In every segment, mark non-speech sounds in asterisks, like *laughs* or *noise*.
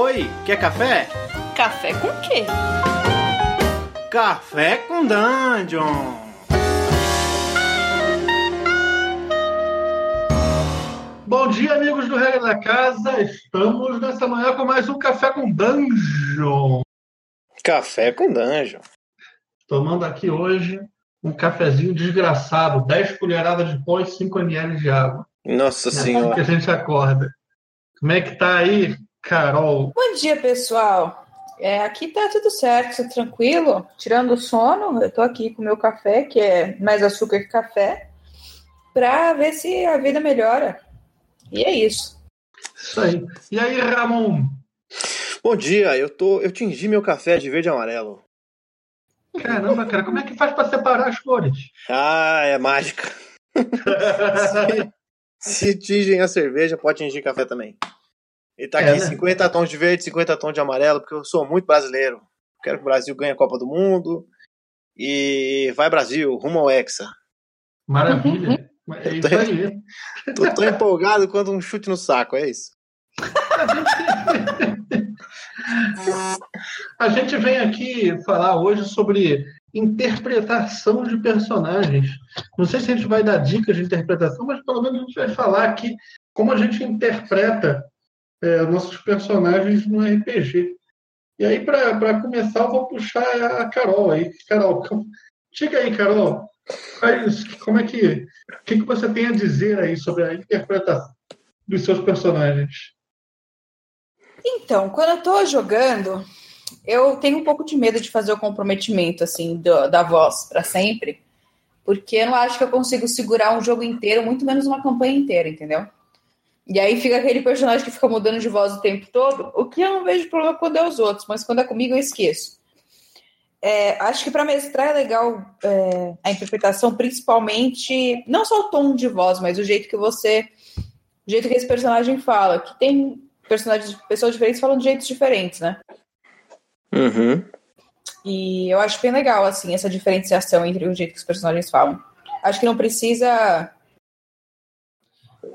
Oi, quer café? Café com quê? Café com Dungeon! Bom dia, amigos do Regra da Casa. Estamos nessa manhã com mais um Café com Dungeon. Café com Dungeon. Tomando aqui hoje um cafezinho desgraçado, 10 colheradas de pó e 5 ml de água. Nossa É assim senhora. que a gente acorda. Como é que tá aí, Carol? Bom dia, pessoal. É, aqui tá tudo certo, tá tranquilo. Tirando o sono, eu tô aqui com o meu café, que é mais açúcar que café, pra ver se a vida melhora. E é isso. Isso aí. E aí, Ramon? Bom dia, eu tô. Eu tingi meu café de verde e amarelo. Caramba, cara, como é que faz para separar as cores? Ah, é mágica. *laughs* Se tingem a cerveja, pode tingir café também. Ele tá É, aqui né? 50 tons de verde, 50 tons de amarelo, porque eu sou muito brasileiro. Quero que o Brasil ganhe a Copa do Mundo. E vai Brasil, rumo ao Hexa. Maravilha. É isso aí. Tô tão empolgado quanto um chute no saco, é isso. A gente vem aqui falar hoje sobre interpretação de personagens. Não sei se a gente vai dar dicas de interpretação, mas pelo menos a gente vai falar aqui como a gente interpreta é, nossos personagens no RPG. E aí, para começar, eu vou puxar a Carol aí. Carol, diga aí, Carol, como é que, o que, que você tem a dizer aí sobre a interpretação dos seus personagens? Então, quando eu tô jogando, eu tenho um pouco de medo de fazer o comprometimento, assim, do- da voz pra sempre, porque eu não acho que eu consigo segurar um jogo inteiro, muito menos uma campanha inteira, entendeu? E aí fica aquele personagem que fica mudando de voz o tempo todo, o que eu não vejo problema quando é os outros, mas quando é comigo eu esqueço. É, acho que para mestrar é legal é, a interpretação, principalmente, não só o tom de voz, mas o jeito que você. O jeito que esse personagem fala. Que tem personagens, pessoas diferentes falam de jeitos diferentes, né? Uhum. E eu acho bem legal, assim, essa diferenciação entre o jeito que os personagens falam. Acho que não precisa.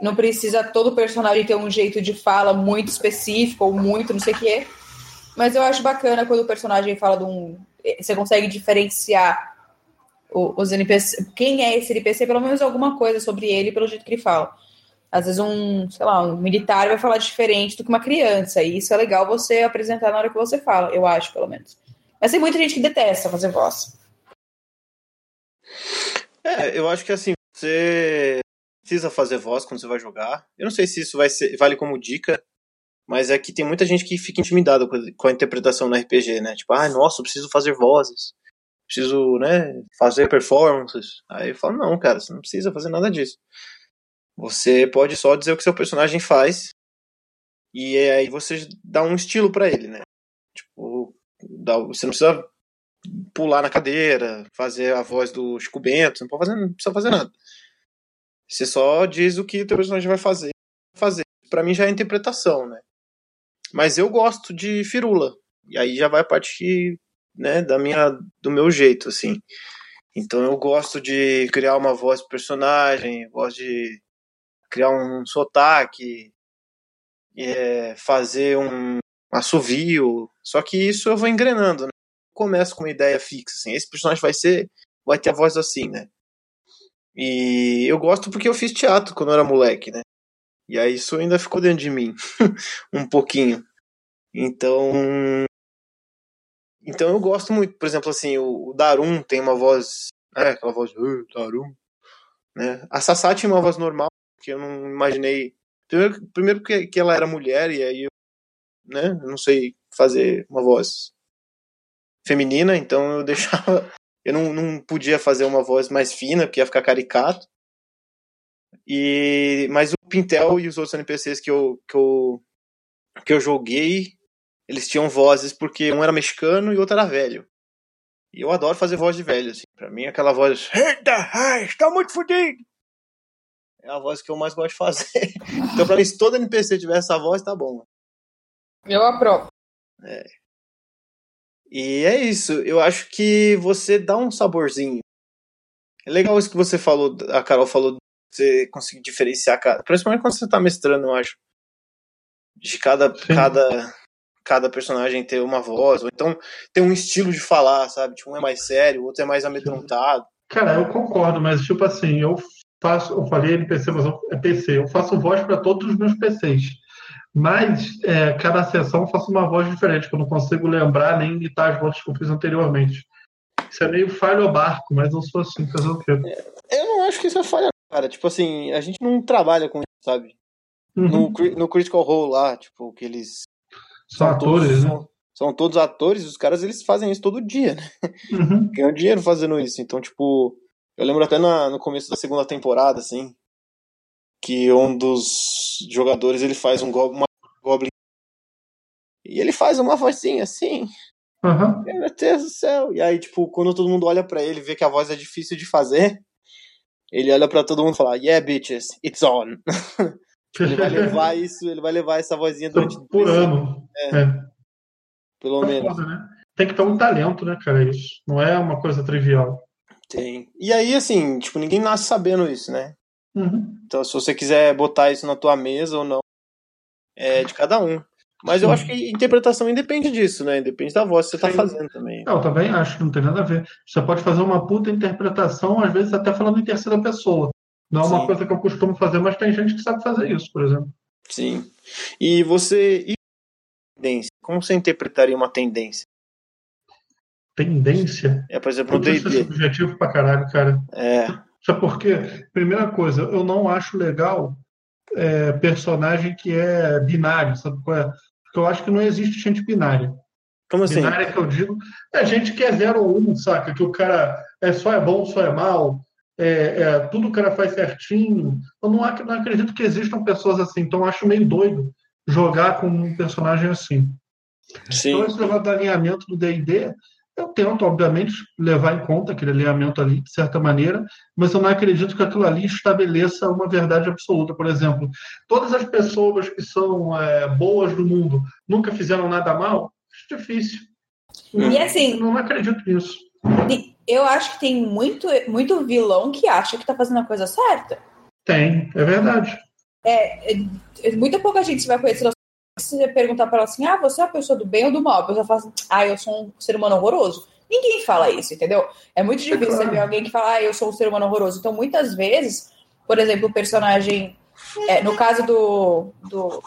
Não precisa todo personagem ter um jeito de fala muito específico ou muito não sei o quê. Mas eu acho bacana quando o personagem fala de um. Você consegue diferenciar os NPC. Quem é esse NPC, pelo menos alguma coisa sobre ele pelo jeito que ele fala. Às vezes um, sei lá, um militar vai falar diferente do que uma criança. E isso é legal você apresentar na hora que você fala, eu acho, pelo menos. Mas tem muita gente que detesta fazer voz. É, eu acho que assim, você precisa fazer voz quando você vai jogar. Eu não sei se isso vai ser, vale como dica, mas é que tem muita gente que fica intimidada com a, interpretação no RPG, né? Tipo, ah, nossa, eu preciso fazer vozes. Preciso, né, fazer performances. Aí eu falo, não, cara, você não precisa fazer nada disso. Você pode só dizer o que seu personagem faz e aí você dá um estilo pra ele, né? Tipo, dá, você não precisa pular na cadeira, fazer a voz do Chico Bento, não pode fazer, não precisa fazer nada. Você só diz o que o teu personagem vai fazer, fazer. Para mim já é interpretação, né? Mas eu gosto de firula. E aí já vai partir, né, da minha do meu jeito assim. Então eu gosto de criar uma voz pro personagem, gosto de criar um sotaque, é, fazer um assovio. Só que isso eu vou engrenando, né? começo com uma ideia fixa, assim, esse personagem vai ser, vai ter a voz assim, né? E eu gosto porque eu fiz teatro quando eu era moleque, né? E aí isso ainda ficou dentro de mim, *laughs* um pouquinho. Então, então eu gosto muito, por exemplo, assim, o, Darum tem uma voz, é, aquela voz, "Ah, Darum, né? A Sassá tinha uma voz normal, que eu não imaginei, primeiro, primeiro porque que ela era mulher e aí eu, né, eu não sei fazer uma voz feminina, então eu *laughs* deixava. Eu não, não podia fazer uma voz mais fina, porque ia ficar caricato. E, mas o Pintel e os outros NPCs que eu, que eu, que eu joguei, eles tinham vozes porque um era mexicano e o outro era velho. E eu adoro fazer voz de velho, assim. Pra mim, aquela voz. Eita, ai, está muito fodido! É a voz que eu mais gosto de fazer. *laughs* Então, pra mim, se todo NPC tiver essa voz, tá bom. Eu aprovo. E é isso. Eu acho que você dá um saborzinho. É legal isso que você falou, a Carol falou, de você conseguir diferenciar cada. Principalmente quando você tá mestrando, eu acho. De cada, Sim. cada, cada personagem ter uma voz, ou então ter um estilo de falar, sabe? Tipo, um é mais sério, o outro é mais amedrontado. Cara, eu concordo, mas tipo assim, eu faço, eu falei NPC, mas é PC, eu faço voz para todos os meus PCs. Mas é, cada sessão eu faço uma voz diferente, que eu não consigo lembrar nem imitar as vozes que eu fiz anteriormente. Isso é meio falho ao barco, mas eu sou assim, fazer o quê? Eu não acho que isso é falha, cara. Tipo assim, a gente não trabalha com isso, sabe? Uhum. No, no Critical Role lá, tipo, que eles. São atores, todos, né? são, são todos atores, os caras eles fazem isso todo dia, né? Uhum. *laughs* Ganham dinheiro fazendo isso. Então, tipo, eu lembro até na, no começo da segunda temporada, assim, que um dos jogadores ele faz um goblin, uma goblin e ele faz uma vozinha assim, Uhum. meu Deus do céu. E aí, tipo, quando todo mundo olha pra ele, vê que a voz é difícil de fazer, ele olha pra todo mundo e fala, yeah, bitches, it's on. *laughs* ele vai levar *laughs* isso, ele vai levar essa vozinha durante Por ano. É. pelo É menos. foda, né? Tem que ter um talento, né, cara? Isso. Não é uma coisa trivial. Tem. E aí, assim, tipo, ninguém nasce sabendo isso, né? Uhum. Então, se você quiser botar isso na tua mesa ou não, é de cada um. Mas eu Sim. acho que interpretação independe disso, né? Independe da voz que você tá Sim. fazendo também. Eu também acho que não tem nada a ver. Você pode fazer uma puta interpretação, às vezes até falando em terceira pessoa. Não é uma Sim. coisa que eu costumo fazer, mas tem gente que sabe fazer isso, por exemplo. Sim. E você. E tendência? Como você interpretaria uma tendência? Tendência. É, por exemplo, Tudo isso é D&D. subjetivo pra caralho, cara. É. Sabe por quê? Primeira coisa, eu não acho legal é, personagem que é binário, sabe qual é? Porque eu acho que não existe gente binária. Como assim? Binária que eu digo é gente que é 0 ou 1, um, saca? Que o cara é só é bom, só é mal, é, é, tudo o cara faz certinho. Eu não, ac- não acredito que existam pessoas assim, então eu acho meio doido jogar com um personagem assim. Sim. Então, esse negócio do alinhamento do D&D, eu tento, obviamente, levar em conta aquele alinhamento ali, de certa maneira, mas eu não acredito que aquilo ali estabeleça uma verdade absoluta. Por exemplo, todas as pessoas que são é, boas do mundo nunca fizeram nada mal, acho difícil. E assim, Eu não acredito nisso. eu acho que tem muito, muito vilão que acha que tá fazendo a coisa certa. Tem, é verdade. É, muita pouca gente vai conhecer se você perguntar para ela assim, ah, você é a pessoa do bem ou do mal? A pessoa fala assim, ah, eu sou um ser humano horroroso. Ninguém fala isso, entendeu? É muito difícil claro. você ver alguém que fala, ah, eu sou um ser humano horroroso. Então, muitas vezes, por exemplo, o personagem, é, no caso do, do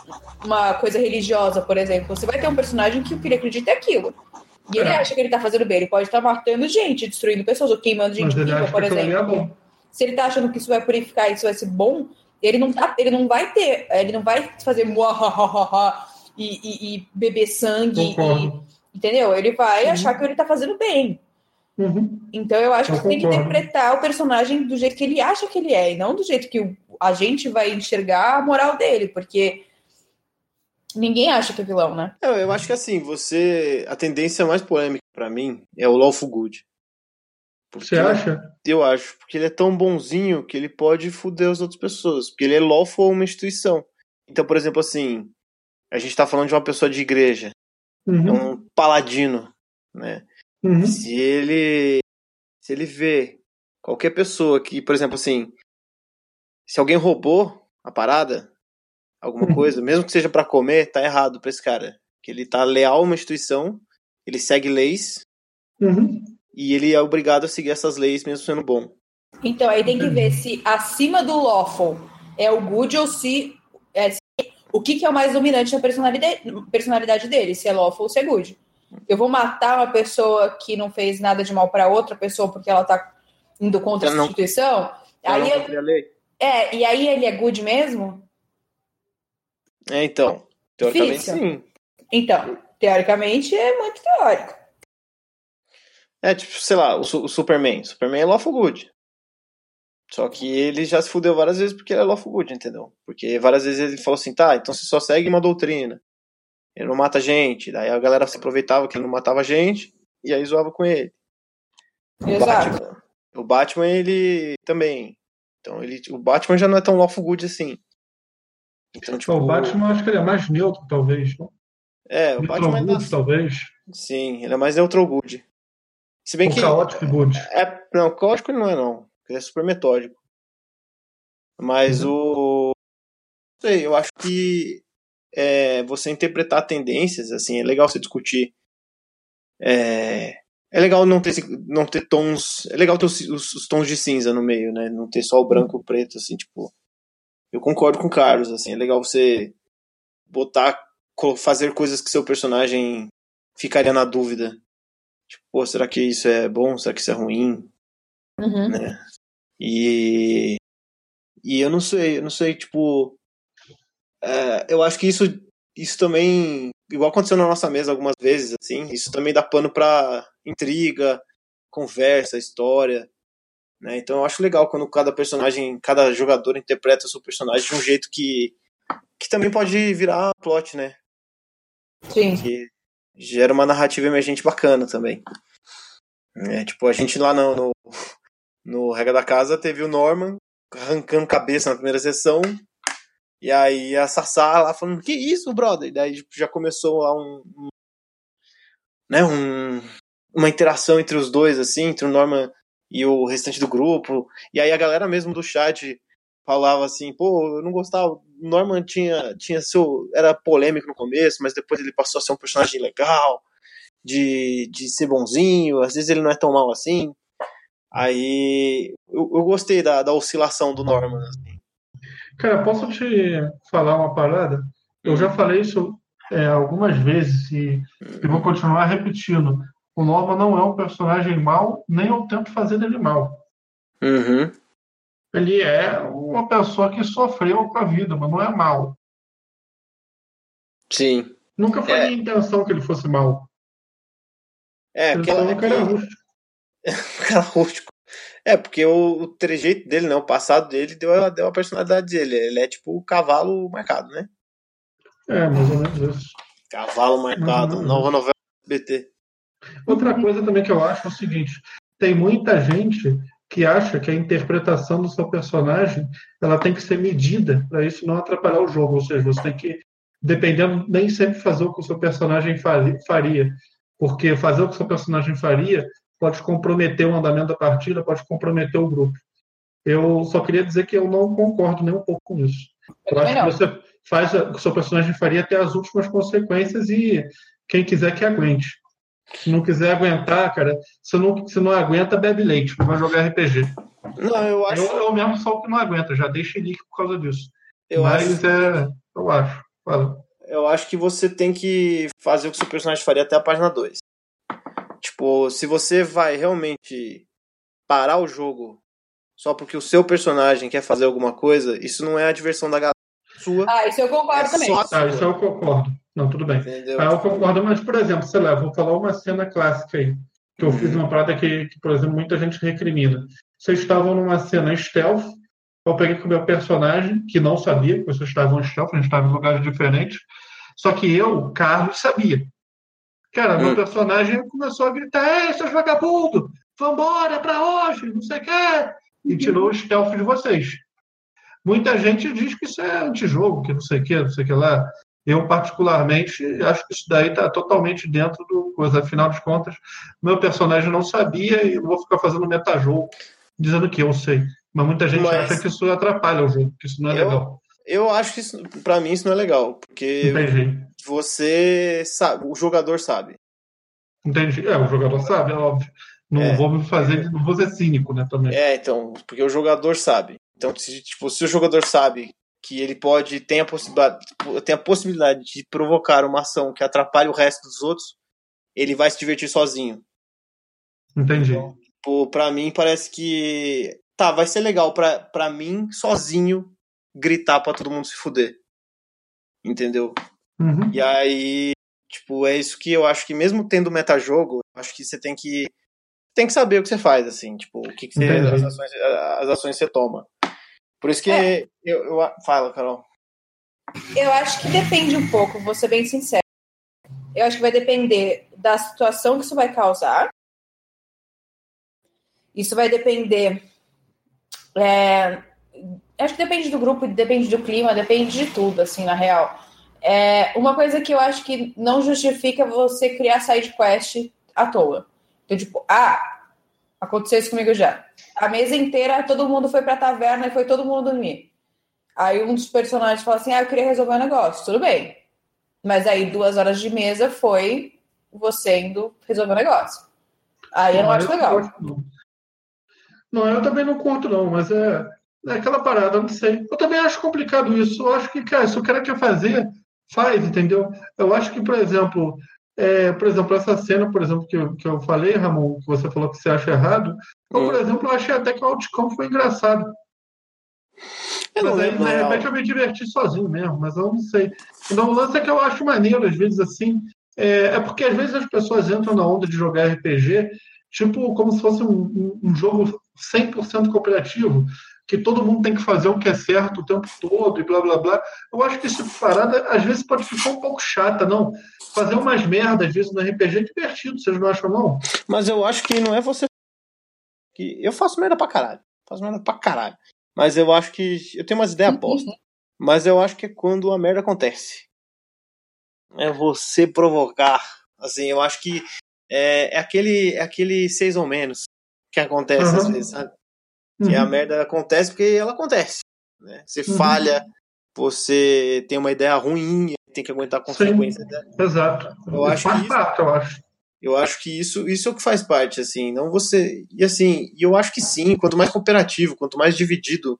uma coisa religiosa, por exemplo, você vai ter um personagem que o que ele acredita é aquilo. E ele É. acha que ele tá fazendo bem, ele pode estar matando gente, destruindo pessoas, ou queimando gente viva, por é exemplo se ele tá achando que isso vai purificar, isso vai ser bom, ele não, tá, ele não vai ter, ele não vai fazer muahahaha e, e, e beber sangue, e, entendeu? Ele vai Sim. achar que ele tá fazendo bem. Uhum. Então eu acho Eu que você tem que interpretar o personagem do jeito que ele acha que ele é, e não do jeito que o- a gente vai enxergar a moral dele, porque ninguém acha que é vilão, né? Eu, eu acho que assim, você. A tendência mais polêmica pra mim é o Lawful Good. Porque Você acha? Eu acho, porque ele é tão bonzinho que ele pode foder as outras pessoas. Porque ele é lawful uma instituição. Então, por exemplo, assim, a gente tá falando de uma pessoa de igreja, é Uhum. um paladino, né? Uhum. Se ele se ele vê qualquer pessoa que, por exemplo, assim, se alguém roubou a parada, alguma Uhum. coisa, mesmo que seja pra comer, tá errado pra esse cara. Que ele tá leal a uma instituição, ele segue leis Uhum. E ele é obrigado a seguir essas leis mesmo sendo bom. Então aí tem que ver se acima do lawful é o good ou se, é, o que, que é o mais dominante na personalidade, personalidade dele, se é lawful ou se é good. Eu vou matar uma pessoa que não fez nada de mal para outra pessoa porque ela tá indo contra a Ela não- instituição. Aí eu- a é, e aí ele é good mesmo? É, então, teoricamente Difícil. sim. Então, teoricamente é muito teórico. É, tipo, sei lá, o, o Superman. Superman é lawful good. Só que ele já se fudeu várias vezes porque ele é lawful good, entendeu? Porque várias vezes ele falou assim, tá, então você só segue uma doutrina. Ele não mata gente. Daí a galera se aproveitava que ele não matava gente e aí zoava com ele. O Exato. Batman. O Batman, ele também. Então, ele, o Batman já não é tão lawful good assim. Então, tipo, O Batman, acho que ele é mais neutro, talvez. é, o Neutral Batman good, tá, talvez. sim, ele é mais neutral good. Se bem Ou que caótico good. É, não, caótico ele não é, não. Ele é super metódico. Mas o. Não sei, eu acho que é, você interpretar tendências, assim, é legal você discutir. É, é legal não ter, não ter tons. É legal ter os, os, os, tons de cinza no meio, né? Não ter só o branco e o preto, assim, tipo. Eu concordo com o Carlos, assim, é legal você botar, fazer coisas que seu personagem ficaria na dúvida. Tipo, pô, será que isso é bom? Será que isso é ruim? Uhum. Né? E. E eu não sei, eu não sei, tipo. É, eu acho que isso, isso também. Igual aconteceu na nossa mesa algumas vezes, assim, isso também dá pano pra intriga, conversa, história. Né? Então eu acho legal quando cada personagem, cada jogador interpreta o seu personagem de um jeito que, que também pode virar plot, né? Sim. Que gera uma narrativa emergente bacana também. É, tipo, a gente lá no, no, no Regra da Casa teve o Norman arrancando cabeça na primeira sessão. E aí a Sassá lá falando, que isso, brother? E daí tipo, já começou lá um, um né, um, uma interação entre os dois, assim, entre o Norman e o restante do grupo. E aí a galera mesmo do chat falava assim, pô, eu não gostava. O Norman tinha, tinha seu. Era polêmico no começo, mas depois ele passou a ser um personagem legal, de, de ser bonzinho, às vezes ele não é tão mal assim. Aí eu, eu gostei da, da oscilação do Norman. Assim. Cara, posso te falar uma parada? Eu já falei isso é, algumas vezes e, e vou continuar repetindo. O Norman não é um personagem mau, nem eu tento fazer dele mal. Uhum. Ele é uma pessoa que sofreu com a vida, mas não é mal. Sim. Nunca foi É. minha intenção que ele fosse mal. É, Ele aquela, é *laughs* um cara aquela- rústico. cara rústico. É, porque o, o trejeito dele, né? O passado dele deu, a- deu a personalidade dele. Ele é tipo o cavalo marcado, né? É, mais ou menos isso. Cavalo marcado, Uhum. nova novela do BT. Outra coisa também que eu acho é o seguinte: tem muita gente que acha que a interpretação do seu personagem ela tem que ser medida para isso não atrapalhar o jogo. Ou seja, você tem que, dependendo, nem sempre fazer o que o seu personagem fari- faria. Porque fazer o que o seu personagem faria pode comprometer o andamento da partida, pode comprometer o grupo. Eu só queria dizer que eu não concordo nem um pouco com isso. Eu acho também que você faz o que o seu personagem faria até as últimas consequências e quem quiser que aguente. Se não quiser aguentar, cara, se não, se não aguenta, bebe leite, não vai jogar RPG. Não, eu acho. Eu, eu mesmo sou o que não aguenta, já dei chilique por causa disso. Eu Mas acho, é. Eu acho. Fala. eu acho que você tem que fazer o que seu personagem faria até a página 2. Tipo, se você vai realmente parar o jogo só porque o seu personagem quer fazer alguma coisa, isso não é a diversão da galera sua. Ah, isso eu concordo É também. só- Ah, isso eu concordo. Não, tudo bem. Entendeu? Ah, eu concordo, mas, por exemplo, sei lá, vou falar uma cena clássica aí, que eu fiz uma parada que, que, por exemplo, muita gente recrimina. Vocês estavam numa cena stealth, eu peguei com o meu personagem, que não sabia que vocês estavam stealth, a gente estava em lugares diferentes, só que eu, Carlos, sabia. Cara, meu Hum. personagem começou a gritar, ei, seus vagabundos, vambora pra hoje, não sei o quê, e tirou o stealth de vocês. Muita gente diz que isso é antijogo, que não sei o quê, não sei o que lá. Eu, particularmente, acho que isso daí está totalmente dentro do coisa. Afinal de contas, meu personagem não sabia e eu vou ficar fazendo metajogo dizendo que eu sei. Mas muita gente Mas- acha que isso atrapalha o jogo, que isso não é Eu- legal. Eu acho que isso, pra mim isso não é legal, porque Entendi. você sabe, o jogador sabe. Entendi. É, o jogador sabe, é óbvio. Não É. vou me fazer, não vou ser cínico, né, também. É, então, porque o jogador sabe. Então, se, tipo, se o jogador sabe que ele pode tem a possibilidade, tem a possibilidade de provocar uma ação que atrapalhe o resto dos outros, ele vai se divertir sozinho. Entendi. Tipo, pra mim parece que tá, vai ser legal pra, pra mim sozinho gritar pra todo mundo se fuder. Entendeu? Uhum. E aí, tipo, é isso que eu acho que mesmo tendo metajogo, acho que você tem que tem que saber o que você faz, assim, tipo, o que, que você, as, ações, as ações que você toma. Por isso que É. eu, eu. Fala, Carol. Eu acho que depende um pouco, vou ser bem sincero. Eu acho que vai depender da situação que isso vai causar. Isso vai depender. é, acho que depende do grupo, depende do clima, depende de tudo, assim, na real. É, uma coisa que eu acho que não justifica você criar side quest à toa. Então, tipo, ah, aconteceu isso comigo já. A mesa inteira, todo mundo foi pra taverna e foi todo mundo dormir. Aí um dos personagens fala assim: Ah, eu queria resolver um negócio. Tudo bem. Mas aí duas horas de mesa foi você indo resolver o negócio. Aí eu não, acho legal. Não. não. eu também não curto, não, mas é, é aquela parada, não sei. Eu também acho complicado isso. Eu acho que, cara, se o cara quer fazer, faz, entendeu? Eu acho que, por exemplo, é, por exemplo, essa cena, por exemplo, que eu, que eu falei, Ramon, que você falou que você acha errado, eu, por hum. exemplo, eu achei até que o outcome foi engraçado. Eu mas aí, de repente, eu me diverti sozinho mesmo, mas eu não sei. Então, o lance é que eu acho maneiro, às vezes, assim. É, é porque às vezes as pessoas entram na onda de jogar RPG, tipo, como se fosse um, um, um jogo 100% cooperativo que todo mundo tem que fazer o que é certo o tempo todo e blá blá blá. Eu acho que esse tipo parada às vezes pode ficar um pouco chata, não. Fazer umas merdas às vezes no RPG é divertido, vocês não acham, não? Mas eu acho que não é você. que Eu faço merda pra caralho. Faço merda pra caralho. Mas eu acho que. Eu tenho umas ideias uhum. bosta. Mas eu acho que é quando a merda acontece. É você provocar. Assim, eu acho que é, é aquele, é aquele seis ou menos que acontece uhum. às vezes, sabe? Que a uhum. merda acontece porque ela acontece. Né? Você uhum. falha, você tem uma ideia ruim, tem que aguentar a consequência Sim, dela. Exato. Eu acho que isso, parte, eu acho. Eu acho que isso, isso é o que faz parte, assim, não você. E assim, eu acho que sim, quanto mais cooperativo, quanto mais dividido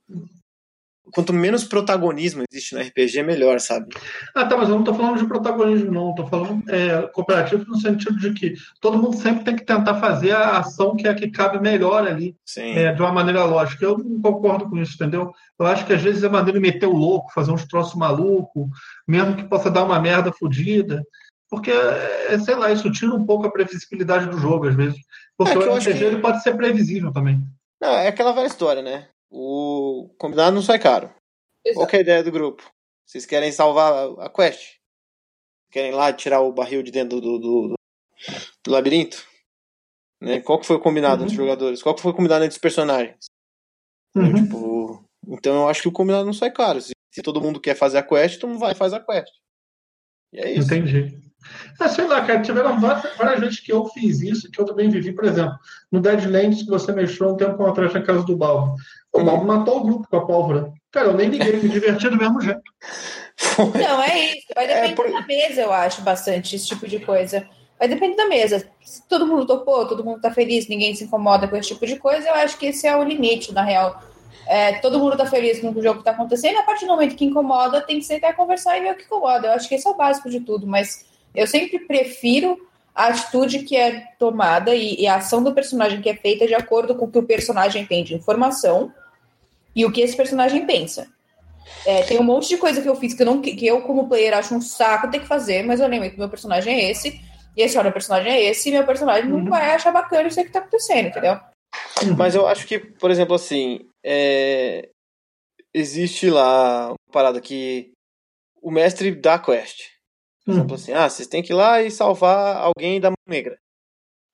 quanto menos protagonismo existe no RPG, melhor, sabe? Ah, tá, mas eu não tô falando de protagonismo, não. Tô falando é, cooperativo no sentido de que todo mundo sempre tem que tentar fazer a ação que é a que cabe melhor ali, é, de uma maneira lógica. Eu não concordo com isso, entendeu? Eu acho que às vezes é maneira de meter o louco, fazer uns troços malucos, mesmo que possa dar uma merda fodida. Porque, é, sei lá, isso tira um pouco a previsibilidade do jogo, às vezes. Porque é o RPG que... ele pode ser previsível também. Não, é aquela velha história, né? O combinado não sai caro. Exato. Qual é a ideia do grupo? Vocês querem salvar a quest? Querem lá tirar o barril de dentro do, do, do, do labirinto? Né? Qual que foi o combinado uhum. entre os jogadores? Qual que foi o combinado entre os personagens? Uhum. Tipo, então eu acho que o combinado não sai caro. Se, se, todo mundo quer fazer a quest, todo mundo vai e faz a quest. E é isso. Entendi. Ah, sei lá, cara, tiveram várias, várias vezes que eu fiz isso, que eu também vivi, por exemplo, no Deadlands que você mexeu um tempo atrás na casa do Balbo. O Balbo matou o grupo com a pólvora. Cara, eu nem liguei, me diverti do mesmo jeito. Não, é isso. Vai depender é por... da mesa, eu acho, bastante, esse tipo de coisa. Vai depender da mesa. Se todo mundo topou, todo mundo tá feliz, ninguém se incomoda com esse tipo de coisa, eu acho que esse é o limite, na real. É, todo mundo tá feliz com o jogo que tá acontecendo, a partir do momento que incomoda, tem que sentar e conversar e ver o que incomoda. Eu acho que esse é o básico de tudo, mas eu sempre prefiro a atitude que é tomada e, e, a ação do personagem que é feita de acordo com o que o personagem tem de informação e o que esse personagem pensa. É, tem um monte de coisa que eu fiz que eu, não, que eu, como player, acho um saco ter que fazer, mas eu lembro que meu personagem é esse, e esse hora o personagem é esse, e meu personagem uhum. não vai achar bacana isso que tá acontecendo, entendeu? Mas eu acho que, por exemplo, assim, é... existe lá uma parada que o mestre dá quest. Por exemplo, hum. assim, ah, vocês têm que ir lá e salvar alguém da mão negra.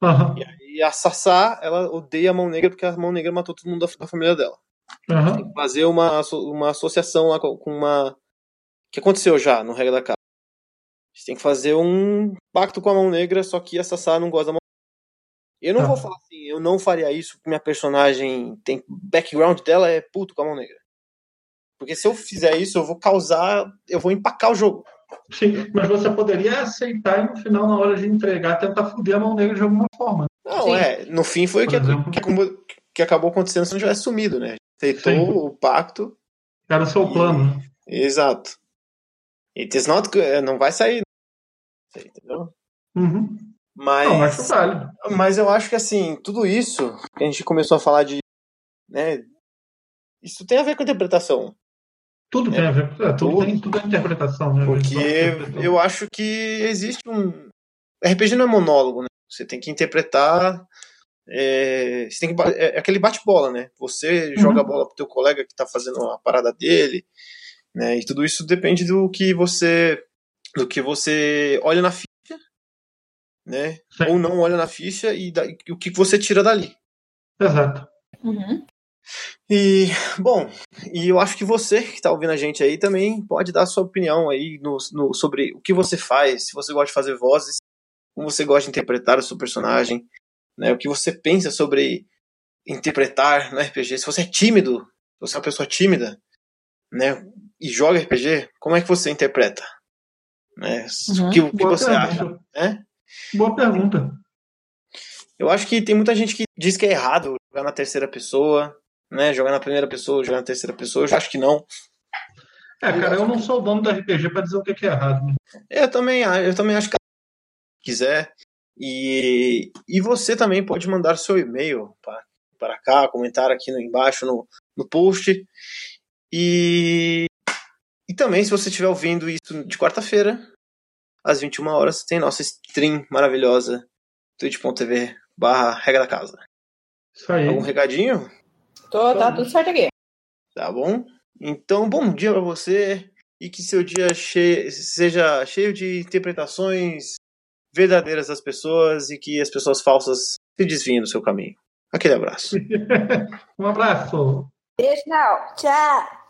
Uhum. E aí a Sassá, ela odeia a mão negra porque a mão negra matou todo mundo da, família dela. Uhum. Tem que fazer uma, uma associação lá com uma. que aconteceu já no Regra da Casa. Gente tem que fazer um pacto com a mão negra, só que a Sassá não gosta da mão Eu não uhum. vou falar assim, eu não faria isso porque minha personagem tem. background dela é puto com a mão negra. Porque se eu fizer isso, eu vou causar. eu vou empacar o jogo. Sim, mas você poderia aceitar e no final, na hora de entregar, tentar foder a mão negra de alguma forma. Não, Sim. é. No fim foi o que, que, que, acabou acontecendo se não tivesse sumido, né? Aceitou Sim. o pacto. Era o seu plano. E... Exato. It is not good. Não vai sair. Entendeu? Uhum. Mas, não, acho válido. mas eu acho que assim, tudo isso que a gente começou a falar de. Né, isso tem a ver com interpretação. Tudo tem a ver, é, tudo, tudo, tem, tudo é interpretação, né? Porque eu acho que existe um. RPG não é monólogo, né? Você tem que interpretar. É, você tem que, é, é aquele bate-bola, né? Você uhum. joga a bola pro teu colega que tá fazendo a parada dele, né? E tudo isso depende do que você do que você olha na ficha, né? Sim. Ou não olha na ficha e, da, e o que você tira dali. Exato. Uhum. E, bom, e eu acho que você que está ouvindo a gente aí também pode dar a sua opinião aí no, no, sobre o que você faz, se você gosta de fazer vozes, como você gosta de interpretar o seu personagem, né, o que você pensa sobre interpretar no RPG, se você é tímido, se você é uma pessoa tímida, né, e joga RPG, como é que você interpreta? Né? Uhum. O que, o que você pergunta. acha? né? Boa pergunta. Eu acho que tem muita gente que diz que é errado jogar na terceira pessoa, né? Jogar na primeira pessoa, jogar na terceira pessoa. Eu acho que não. É, cara, eu não sou o dono do RPG pra dizer o que é errado. né? Eu também, eu também acho que quiser. E, e você também pode mandar seu e-mail para, para cá, comentar aqui no, embaixo no, no post. E, e também, se você estiver ouvindo isso de quarta-feira, às 21 horas, tem nossa stream maravilhosa, twitch.tv barra regra da casa. Isso aí. Algum recadinho? Tô, tá tudo certo aqui. Tá bom? Então, bom dia para você e que seu dia che- seja cheio de interpretações verdadeiras das pessoas e que as pessoas falsas se desviem do seu caminho. Aquele abraço. *laughs* Um abraço. Beijo, não. Tchau.